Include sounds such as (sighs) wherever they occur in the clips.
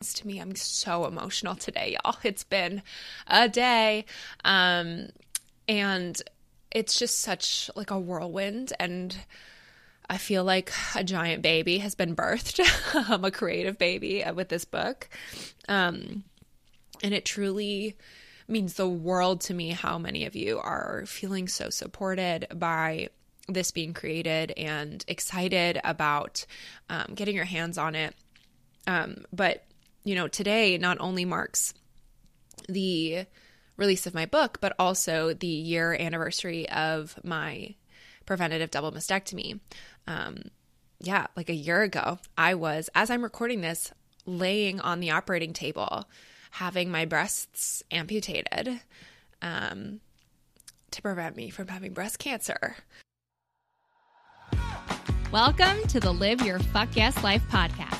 to me. I'm so emotional today y'all. (laughs) It's been a day. Um and it's just such like a whirlwind. And i feel like a giant baby has been birthed. (laughs) I'm a creative baby with this book. Um and it truly means the world to me how many of you are feeling so supported by this being created and excited about um, getting your hands on it. Um, but you know, today not only marks the release of my book, but also the year anniversary of my preventative double mastectomy. Um, yeah, like a year ago, I was, as I'm recording this, laying on the operating table, having my breasts amputated um, to prevent me from having breast cancer. Welcome to the Live Your Fuck Yes Life podcast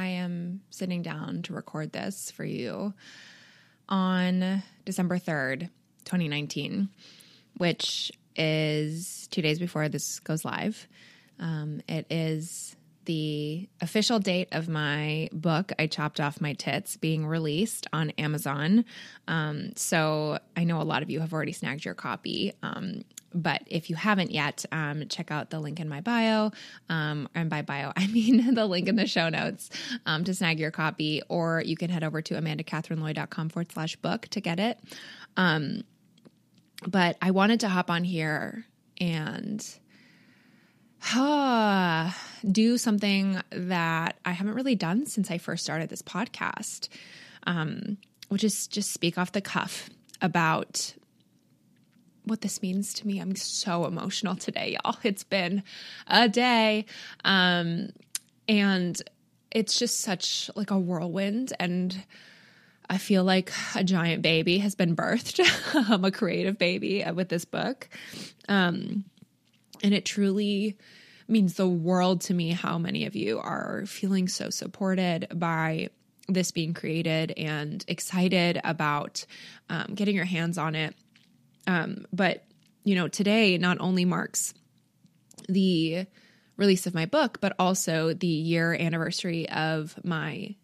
I am sitting down to record this for you on December 3rd, 2019, which is two days before this goes live. Um, it is the official date of my book, I Chopped Off My Tits, being released on Amazon. Um, so I know a lot of you have already snagged your copy. Um, but if you haven't yet, um, check out the link in my bio. Um, and by bio, (laughs) I mean the link in the show notes um, to snag your copy, or you can head over to amandacatherineloy.com forward slash book to get it. Um, but I wanted to hop on here and uh, (sighs) do something that I haven't really done since I first started this podcast, um, which is just speak off the cuff about what this means to me. I'm so emotional today, y'all. (laughs) It's been a day. Um, and it's just such like a whirlwind and I feel like a giant baby has been birthed. (laughs) I'm a creative baby with this book. Um, and it truly means the world to me how many of you are feeling so supported by this being created and excited about um, getting your hands on it. Um, but, you know, today not only marks the release of my book, but also the year anniversary of my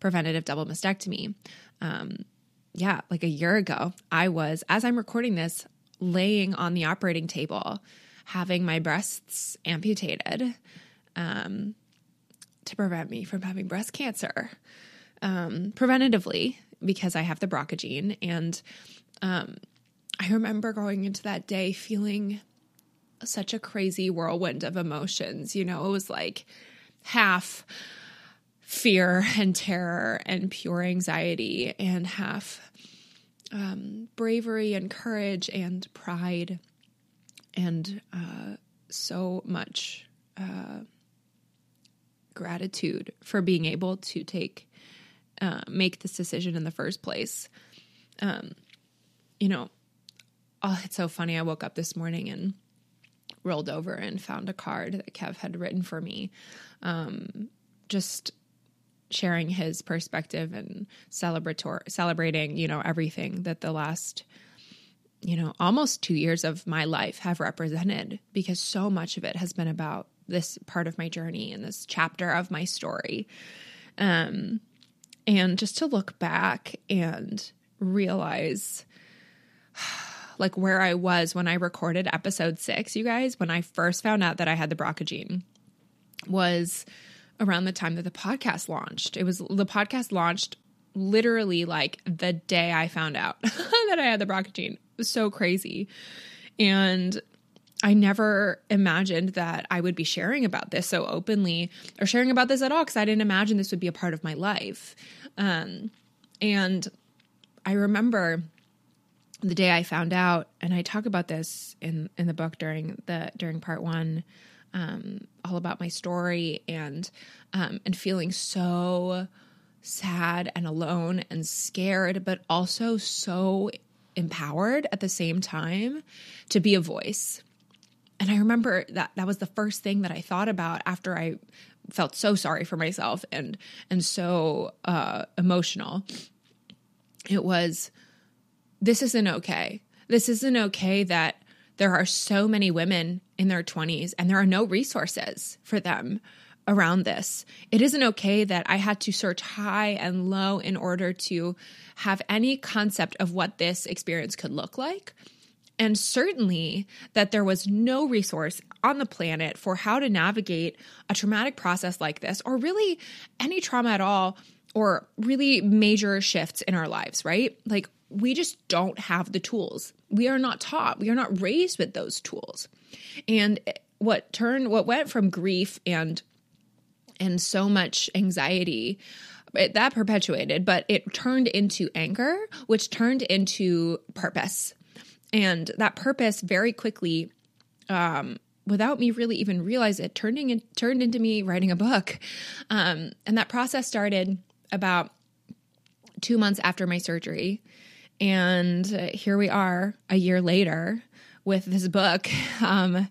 preventative double mastectomy. Um, yeah, like a year ago, I was, as I'm recording this, laying on the operating table having my breasts amputated um, to prevent me from having breast cancer um, preventatively because I have the BRCA gene. And um, I remember going into that day feeling such a crazy whirlwind of emotions. You know, it was like half fear and terror and pure anxiety, and half um, bravery and courage and pride, and uh, so much uh, gratitude for being able to take uh, make this decision in the first place. Um, you know, oh, it's so funny. I woke up this morning and rolled over and found a card that Kev had written for me. Um, just sharing his perspective and celebrator celebrating, you know, everything that the last you know, almost 2 years of my life have represented because so much of it has been about this part of my journey and this chapter of my story. Um and just to look back and realize (sighs) like where I was when I recorded episode six, you guys, when I first found out that I had the BRCA gene was around the time that the podcast launched. It was the podcast launched literally like the day I found out (laughs) that I had the BRCA gene. It was so crazy. And I never imagined that I would be sharing about this so openly or sharing about this at all because I didn't imagine this would be a part of my life. Um, and I remember the day I found out, and I talk about this in in the book during the during part one, um, all about my story and um, and feeling so sad and alone and scared, but also so empowered at the same time to be a voice. And I remember that that was the first thing that I thought about after I felt so sorry for myself and and so uh, emotional. It was this isn't okay. This isn't okay that there are so many women in their 20s and there are no resources for them around this. It isn't okay that I had to search high and low in order to have any concept of what this experience could look like. And certainly that there was no resource on the planet for how to navigate a traumatic process like this, or really any trauma at all, or really major shifts in our lives, right? Like we just don't have the tools. We are not taught, we are not raised with those tools. And what turned, what went from grief and and so much anxiety it, that perpetuated, but it turned into anger, which turned into purpose. And that purpose very quickly, um, without me really even realize it, turning it turned into me writing a book. Um, and that process started about two months after my surgery. And here we are a year later with this book um,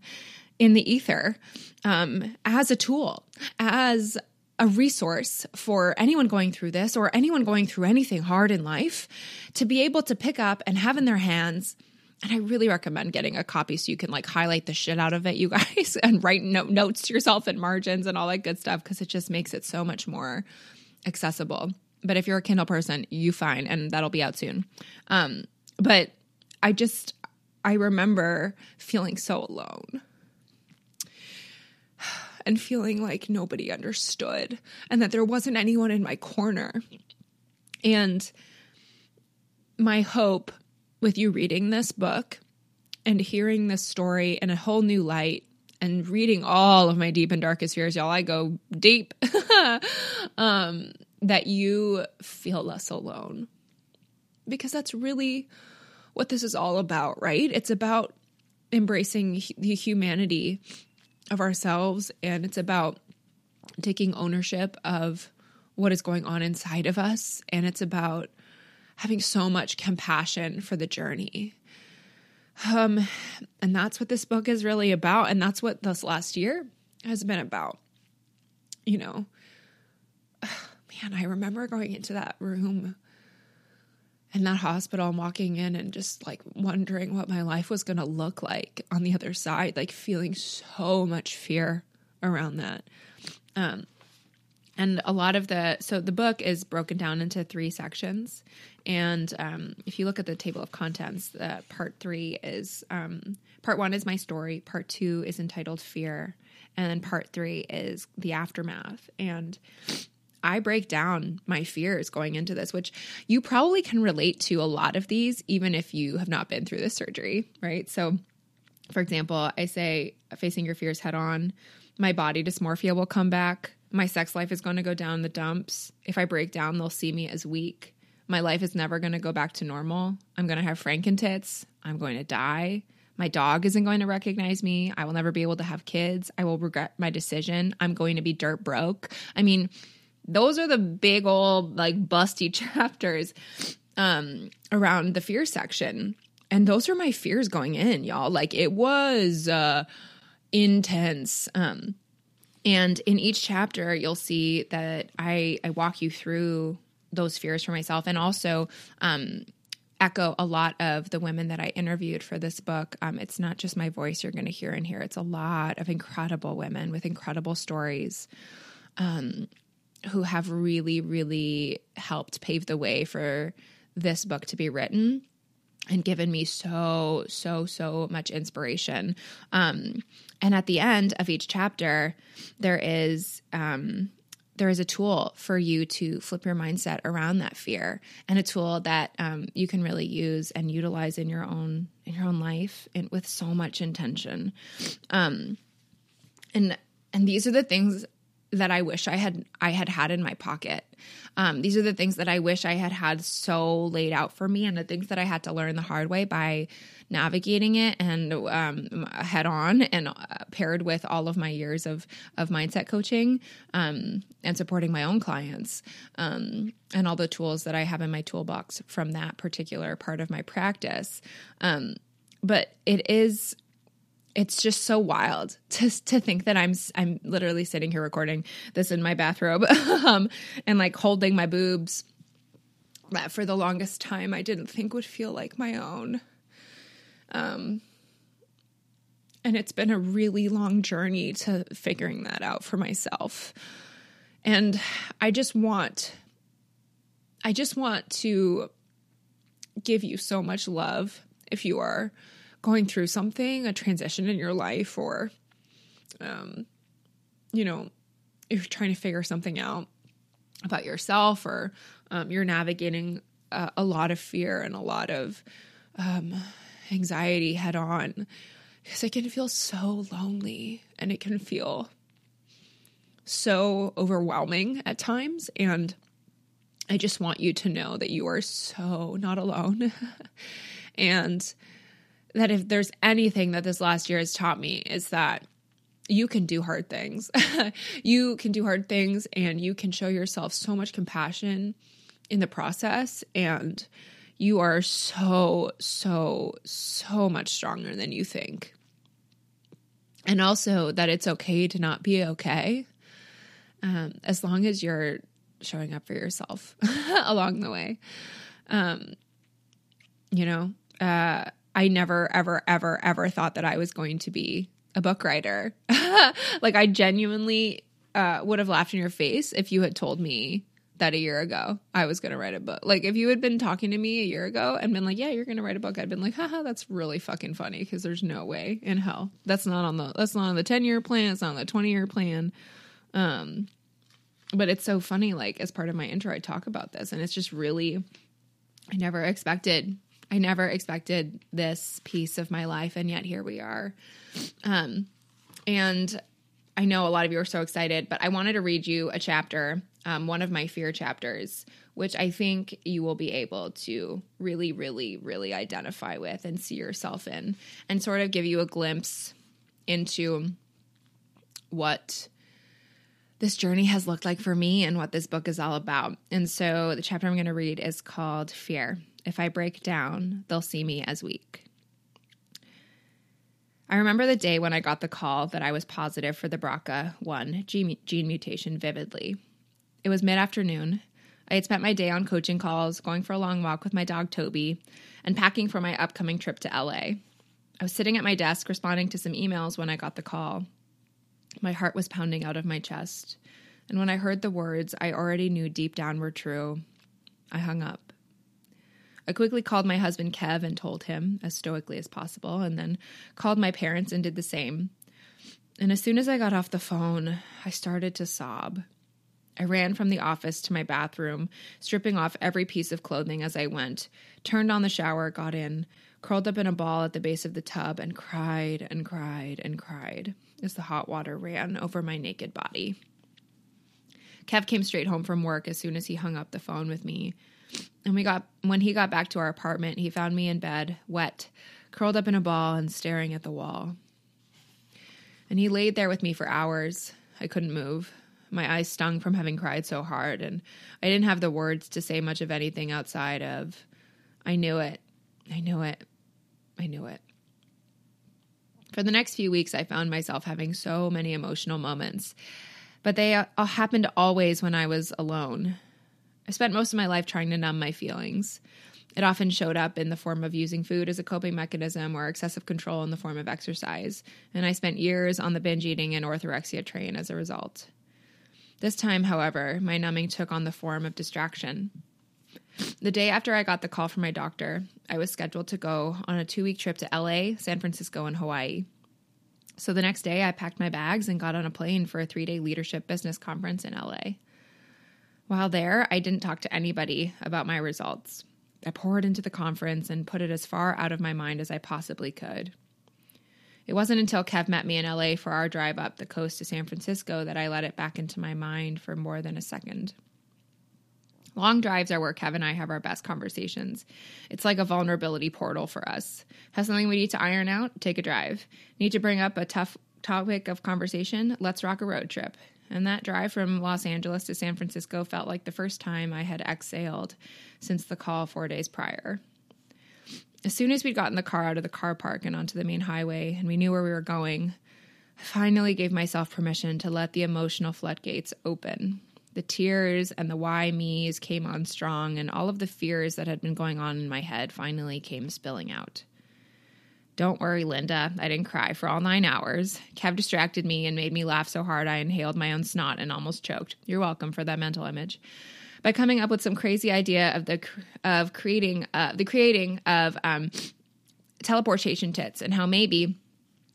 in the ether um, as a tool, as a resource for anyone going through this or anyone going through anything hard in life to be able to pick up and have in their hands. And I really recommend getting a copy so you can like highlight the shit out of it, you guys, (laughs) and write no- notes to yourself and margins and all that good stuff because it just makes it so much more accessible. But if you're a Kindle person, you fine, and that'll be out soon. Um, but I just, I remember feeling so alone (sighs) and feeling like nobody understood and that there wasn't anyone in my corner. And my hope with you reading this book and hearing this story in a whole new light and reading all of my deep and darkest fears, y'all, I go deep, (laughs) um, that you feel less alone. Because that's really what this is all about, right? It's about embracing the humanity of ourselves and it's about taking ownership of what is going on inside of us and it's about having so much compassion for the journey um and that's what this book is really about and that's what this last year has been about you know man i remember going into that room in that hospital and walking in and just like wondering what my life was going to look like on the other side, like feeling so much fear around that. Um, and a lot of the so the book is broken down into three sections and um, if you look at the table of contents uh, part three is um, part one is my story part two is entitled fear and then part three is the aftermath and I break down my fears going into this, which you probably can relate to a lot of these, even if you have not been through this surgery, right? So, for example, I say facing your fears head on, my body dysmorphia will come back. My sex life is going to go down the dumps. If I break down, they'll see me as weak. My life is never going to go back to normal. I'm going to have frankentits. I'm going to die. My dog isn't going to recognize me. I will never be able to have kids. I will regret my decision. I'm going to be dirt broke. I mean, those are the big old like busty (laughs) chapters um around the fear section and those are my fears going in y'all like it was uh intense um and in each chapter you'll see that i i walk you through those fears for myself and also um echo a lot of the women that I interviewed for this book. Um, it's not just my voice you're going to hear in here, it's a lot of incredible women with incredible stories. Um, who have really, really helped pave the way for this book to be written and given me so, so, so much inspiration. Um, and at the end of each chapter, there is um, there is a tool for you to flip your mindset around that fear, and a tool that um, you can really use and utilize in your own in your own life, and with so much intention. Um, and and these are the things that I wish I had I had had in my pocket. Um, these are the things that I wish I had had so laid out for me, and the things that I had to learn the hard way by navigating it and um, head on, and uh, paired with all of my years of of mindset coaching um, and supporting my own clients, um, and all the tools that I have in my toolbox from that particular part of my practice. Um, but it is it's just so wild to to think that I'm I'm literally sitting here recording this in my bathrobe (laughs) um, and like holding my boobs that for the longest time I didn't think would feel like my own. Um and it's been a really long journey to figuring that out for myself. And I just want I just want to give you so much love if you are going through something, a transition in your life, or, um, you know, you're trying to figure something out about yourself, or um, you're navigating a, a, lot of fear and a lot of um, anxiety head on, because it can feel so lonely and it can feel so overwhelming at times. And I just want you to know that you are so not alone. (laughs) and that if there's anything that this last year has taught me is that you can do hard things. (laughs) you can do hard things and you can show yourself so much compassion in the process and you are so so so much stronger than you think. And also that it's okay to not be okay. Um, as long as you're showing up for yourself (laughs) along the way. Um, you know, uh, I never, ever, ever, ever thought that I was going to be a book writer. (laughs) like, I genuinely uh, would have laughed in your face if you had told me that a year ago I was going to write a book. Like, if you had been talking to me a year ago and been like, yeah, you're going to write a book, I'd been like, haha, that's really fucking funny because there's no way in hell. That's not on the, that's not on the 10 year plan. It's not on the 20 year plan. Um, but it's so funny, like, as part of my intro, I talk about this and it's just really, I never expected I never expected this piece of my life, and yet here we are. Um, and I know a lot of you are so excited, but I wanted to read you a chapter, um, one of my fear chapters, which I think you will be able to really, really, really identify with and see yourself in, and sort of give you a glimpse into what this journey has looked like for me and what this book is all about. And so the chapter I'm going to read is called Fear. If I break down, they'll see me as weak. I remember the day when I got the call that I was positive for the BRCA1 gene mutation vividly. It was mid afternoon. I had spent my day on coaching calls, going for a long walk with my dog Toby, and packing for my upcoming trip to LA. I was sitting at my desk responding to some emails when I got the call. My heart was pounding out of my chest, and when I heard the words I already knew deep down were true, I hung up. I quickly called my husband Kev and told him as stoically as possible, and then called my parents and did the same. And as soon as I got off the phone, I started to sob. I ran from the office to my bathroom, stripping off every piece of clothing as I went, turned on the shower, got in, curled up in a ball at the base of the tub, and cried and cried and cried as the hot water ran over my naked body. Kev came straight home from work as soon as he hung up the phone with me and we got when he got back to our apartment, he found me in bed, wet, curled up in a ball and staring at the wall. And he laid there with me for hours. I couldn't move. My eyes stung from having cried so hard, and I didn't have the words to say much of anything outside of, I knew it. I knew it. I knew it. For the next few weeks, I found myself having so many emotional moments, but they uh, happened always when I was alone. I spent most of my life trying to numb my feelings. It often showed up in the form of using food as a coping mechanism or excessive control in the form of exercise, and I spent years on the binge eating and orthorexia train as a result. This time, however, my numbing took on the form of distraction. The day after I got the call from my doctor, I was scheduled to go on a two week trip to LA, San Francisco, and Hawaii. So the next day, I packed my bags and got on a plane for a three day leadership business conference in LA. While there, I didn't talk to anybody about my results. I poured into the conference and put it as far out of my mind as I possibly could. It wasn't until Kev met me in LA for our drive up the coast to San Francisco that I let it back into my mind for more than a second. Long drives are where Kev and I have our best conversations. It's like a vulnerability portal for us. Have something we need to iron out? Take a drive. Need to bring up a tough topic of conversation? Let's rock a road trip. And that drive from Los Angeles to San Francisco felt like the first time I had exhaled since the call four days prior. As soon as we'd gotten the car out of the car park and onto the main highway and we knew where we were going, I finally gave myself permission to let the emotional floodgates open. The tears and the why me's came on strong, and all of the fears that had been going on in my head finally came spilling out. Don't worry, Linda. I didn't cry for all nine hours. Kev distracted me and made me laugh so hard I inhaled my own snot and almost choked. You're welcome for that mental image. By coming up with some crazy idea of the of creating uh, the creating of um, teleportation tits and how maybe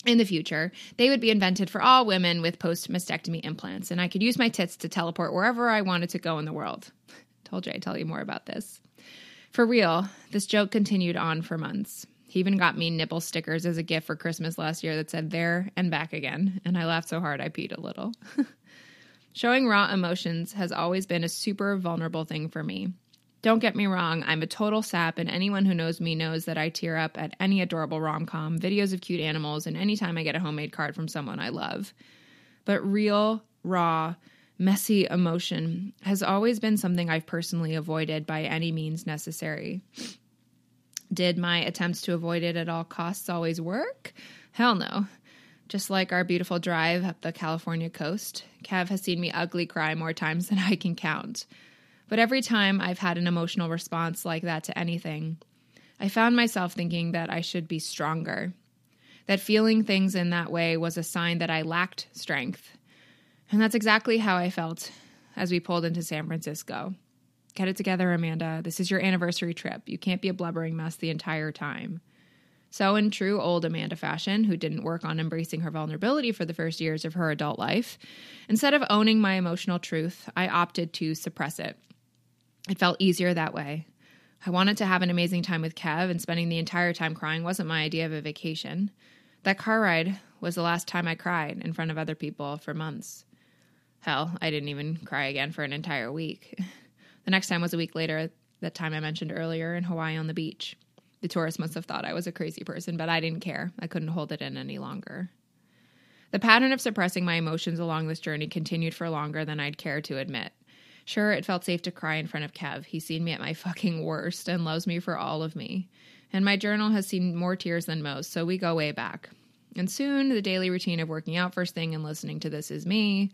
in the future, they would be invented for all women with post mastectomy implants, and I could use my tits to teleport wherever I wanted to go in the world. Told you I'd tell you more about this. For real, this joke continued on for months. He even got me nipple stickers as a gift for Christmas last year that said there and back again, and I laughed so hard I peed a little. (laughs) Showing raw emotions has always been a super vulnerable thing for me. Don't get me wrong, I'm a total sap, and anyone who knows me knows that I tear up at any adorable rom com, videos of cute animals, and anytime I get a homemade card from someone I love. But real, raw, messy emotion has always been something I've personally avoided by any means necessary. Did my attempts to avoid it at all costs always work? Hell no. Just like our beautiful drive up the California coast, Kev has seen me ugly cry more times than I can count. But every time I've had an emotional response like that to anything, I found myself thinking that I should be stronger. That feeling things in that way was a sign that I lacked strength. And that's exactly how I felt as we pulled into San Francisco. Get it together, Amanda. This is your anniversary trip. You can't be a blubbering mess the entire time. So, in true old Amanda fashion, who didn't work on embracing her vulnerability for the first years of her adult life, instead of owning my emotional truth, I opted to suppress it. It felt easier that way. I wanted to have an amazing time with Kev, and spending the entire time crying wasn't my idea of a vacation. That car ride was the last time I cried in front of other people for months. Hell, I didn't even cry again for an entire week. (laughs) The next time was a week later, that time I mentioned earlier in Hawaii on the beach. The tourists must have thought I was a crazy person, but I didn't care. I couldn't hold it in any longer. The pattern of suppressing my emotions along this journey continued for longer than I'd care to admit. Sure, it felt safe to cry in front of Kev. He's seen me at my (laughs) fucking worst and loves me for all of me. And my journal has seen more tears than most, so we go way back. And soon, the daily routine of working out first thing and listening to This Is Me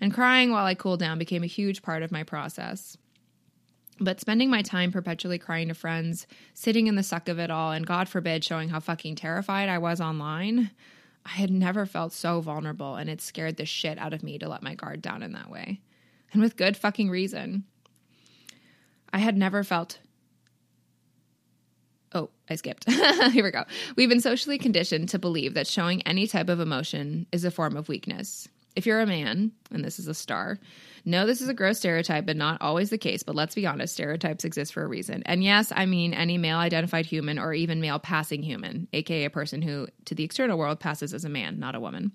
and crying while I cool down became a huge part of my process. But spending my time perpetually crying to friends, sitting in the suck of it all, and God forbid showing how fucking terrified I was online, I had never felt so vulnerable, and it scared the shit out of me to let my guard down in that way and with good fucking reason. I had never felt. Oh, I skipped. (laughs) Here we go. We've been socially conditioned to believe that showing any type of emotion is a form of weakness. If you're a man, and this is a star, no, this is a gross stereotype, but not always the case. But let's be honest, stereotypes exist for a reason. And yes, I mean any male identified human or even male passing human, aka a person who to the external world passes as a man, not a woman.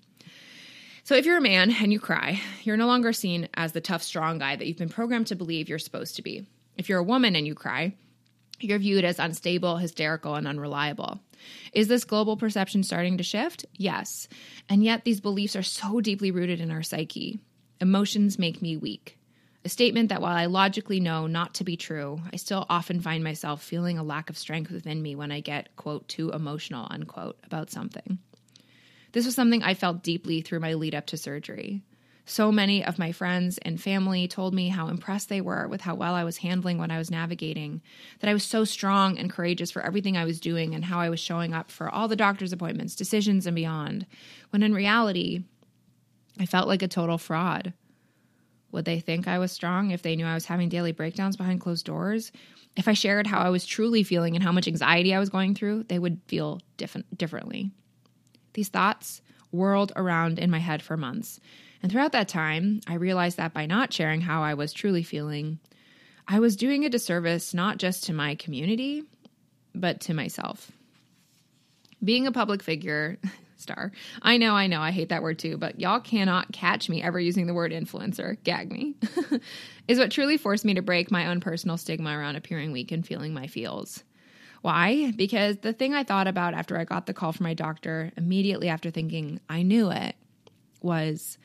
So if you're a man and you cry, you're no longer seen as the tough, strong guy that you've been programmed to believe you're supposed to be. If you're a woman and you cry, you're viewed as unstable, hysterical, and unreliable. Is this global perception starting to shift? Yes. And yet, these beliefs are so deeply rooted in our psyche. Emotions make me weak. A statement that, while I logically know not to be true, I still often find myself feeling a lack of strength within me when I get, quote, too emotional, unquote, about something. This was something I felt deeply through my lead up to surgery. So many of my friends and family told me how impressed they were with how well I was handling what I was navigating, that I was so strong and courageous for everything I was doing, and how I was showing up for all the doctor's appointments, decisions, and beyond. When in reality, I felt like a total fraud. Would they think I was strong if they knew I was having daily breakdowns behind closed doors? If I shared how I was truly feeling and how much anxiety I was going through, they would feel different, differently. These thoughts whirled around in my head for months. And throughout that time, I realized that by not sharing how I was truly feeling, I was doing a disservice not just to my community, but to myself. Being a public figure, (laughs) star. I know, I know, I hate that word too, but y'all cannot catch me ever using the word influencer. Gag me. (laughs) is what truly forced me to break my own personal stigma around appearing weak and feeling my feels. Why? Because the thing I thought about after I got the call from my doctor, immediately after thinking I knew it, was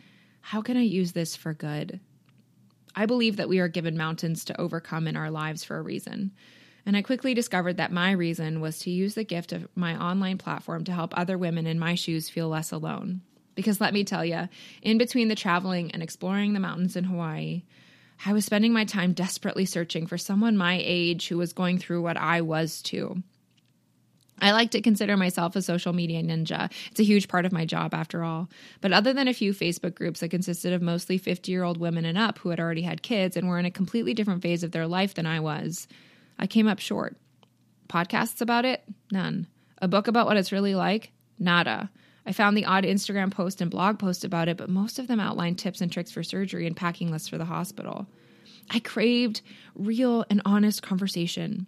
how can I use this for good? I believe that we are given mountains to overcome in our lives for a reason. And I quickly discovered that my reason was to use the gift of my online platform to help other women in my shoes feel less alone. Because let me tell you, in between the traveling and exploring the mountains in Hawaii, I was spending my time desperately searching for someone my age who was going through what I was too. I like to consider myself a social media ninja. It's a huge part of my job, after all. But other than a few Facebook groups that consisted of mostly 50 year old women and up who had already had kids and were in a completely different phase of their life than I was, I came up short. Podcasts about it? None. A book about what it's really like? Nada. I found the odd Instagram post and blog post about it, but most of them outlined tips and tricks for surgery and packing lists for the hospital. I craved real and honest conversation.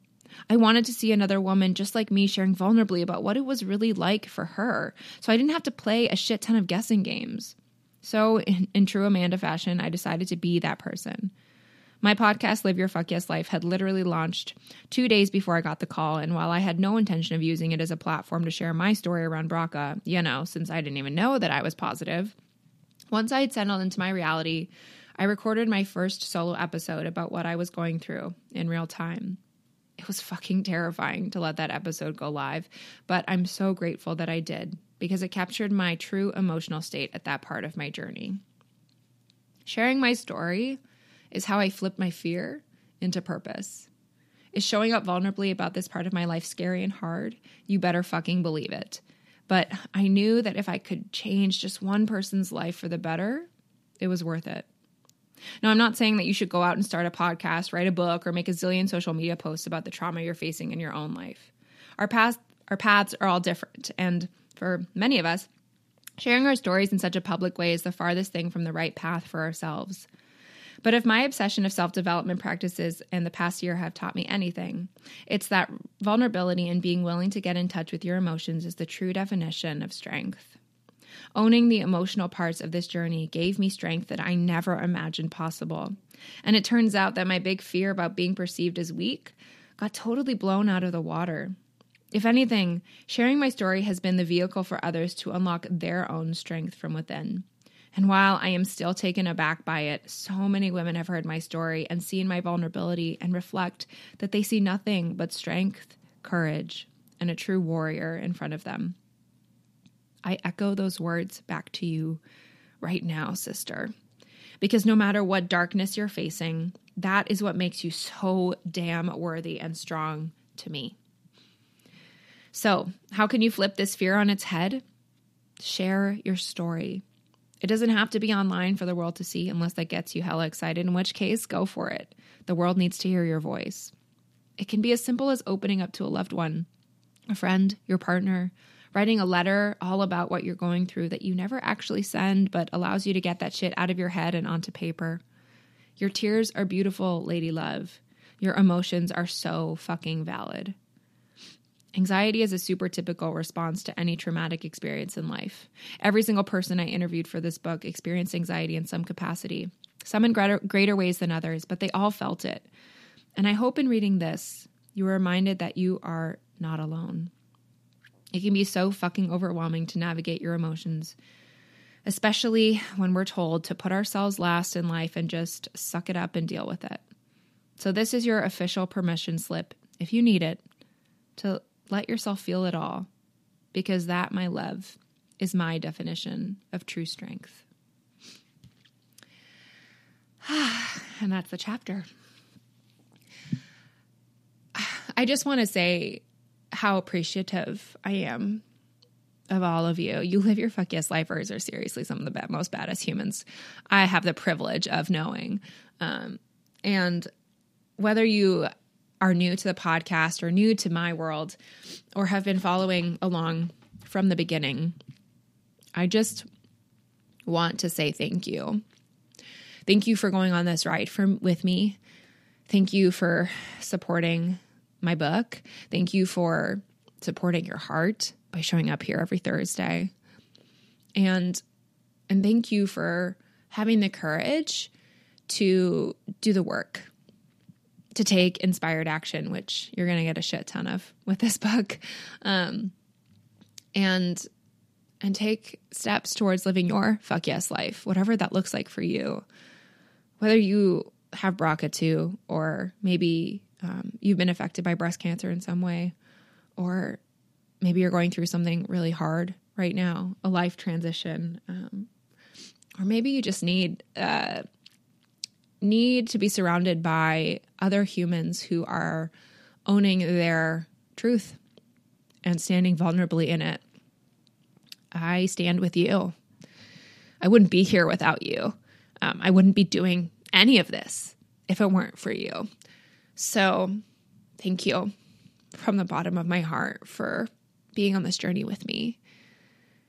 I wanted to see another woman just like me sharing vulnerably about what it was really like for her, so I didn't have to play a shit ton of guessing games. So, in, in true Amanda fashion, I decided to be that person. My podcast, Live Your Fuck Yes Life, had literally launched two days before I got the call. And while I had no intention of using it as a platform to share my story around BRCA, you know, since I didn't even know that I was positive, once I had settled into my reality, I recorded my first solo episode about what I was going through in real time. It was fucking terrifying to let that episode go live, but I'm so grateful that I did because it captured my true emotional state at that part of my journey. Sharing my story is how I flip my fear into purpose. Is showing up vulnerably about this part of my life scary and hard? You better fucking believe it. But I knew that if I could change just one person's life for the better, it was worth it. Now, I'm not saying that you should go out and start a podcast, write a book, or make a zillion social media posts about the trauma you're facing in your own life. Our paths, our paths are all different, and for many of us, sharing our stories in such a public way is the farthest thing from the right path for ourselves. But if my obsession of self development practices in the past year have taught me anything, it's that vulnerability and being willing to get in touch with your emotions is the true definition of strength. Owning the emotional parts of this journey gave me strength that I never imagined possible. And it turns out that my big fear about being perceived as weak got totally blown out of the water. If anything, sharing my story has been the vehicle for others to unlock their own strength from within. And while I am still taken aback by it, so many women have heard my story and seen my vulnerability and reflect that they see nothing but strength, courage, and a true warrior in front of them. I echo those words back to you right now, sister. Because no matter what darkness you're facing, that is what makes you so damn worthy and strong to me. So, how can you flip this fear on its head? Share your story. It doesn't have to be online for the world to see unless that gets you hella excited, in which case, go for it. The world needs to hear your voice. It can be as simple as opening up to a loved one, a friend, your partner, writing a letter all about what you're going through that you never actually send, but allows you to get that shit out of your head and onto paper. Your tears are beautiful, lady love. Your emotions are so fucking valid. Anxiety is a super typical response to any traumatic experience in life. Every single person I interviewed for this book experienced anxiety in some capacity, some in greater, greater ways than others, but they all felt it. And I hope in reading this, you are reminded that you are not alone. It can be so fucking overwhelming to navigate your emotions, especially when we're told to put ourselves last in life and just suck it up and deal with it. So, this is your official permission slip, if you need it, to let yourself feel it all, because that, my love, is my definition of true strength. (sighs) and that's the chapter. (sighs) I just want to say how appreciative I am of all of you. You live your fuck yes lifers are seriously some of the most badass humans I have the privilege of knowing. Um, and whether you are new to the podcast or new to my world or have been following along from the beginning, I just want to say thank you. Thank you for going on this ride with me. Thank you for supporting my book. Thank you for supporting your heart by showing up here every Thursday. And and thank you for having the courage to do the work, to take inspired action, which you're going to get a shit ton of with this book. Um, and and take steps towards living your fuck yes life, whatever that looks like for you. Whether you have BRCA2 or maybe um, you've been affected by breast cancer in some way, or maybe you're going through something really hard right now, a life transition, um, or maybe you just need uh, need to be surrounded by other humans who are owning their truth and standing vulnerably in it. I stand with you. I wouldn't be here without you. Um, I wouldn't be doing any of this if it weren't for you. So, thank you from the bottom of my heart for being on this journey with me.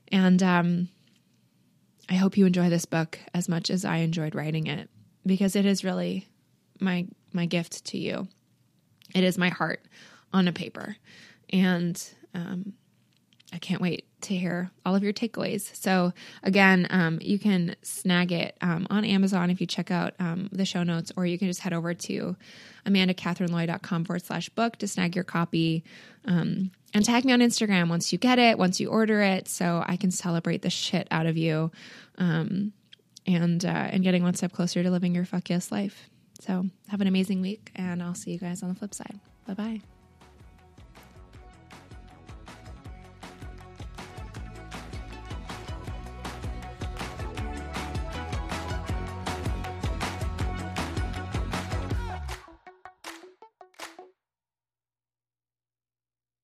And um, I hope you enjoy this book as much as I enjoyed writing it because it is really my my gift to you. It is my heart on a paper, and um, I can't wait to hear all of your takeaways. So, again, um, you can snag it um, on Amazon if you check out um, the show notes, or you can just head over to amandacatherineloy.com forward slash book to snag your copy. Um, and tag me on Instagram once you get it, once you order it, so I can celebrate the shit out of you um, and, uh, and getting one step closer to living your fuck yes life. So, have an amazing week, and I'll see you guys on the flip side. Bye bye.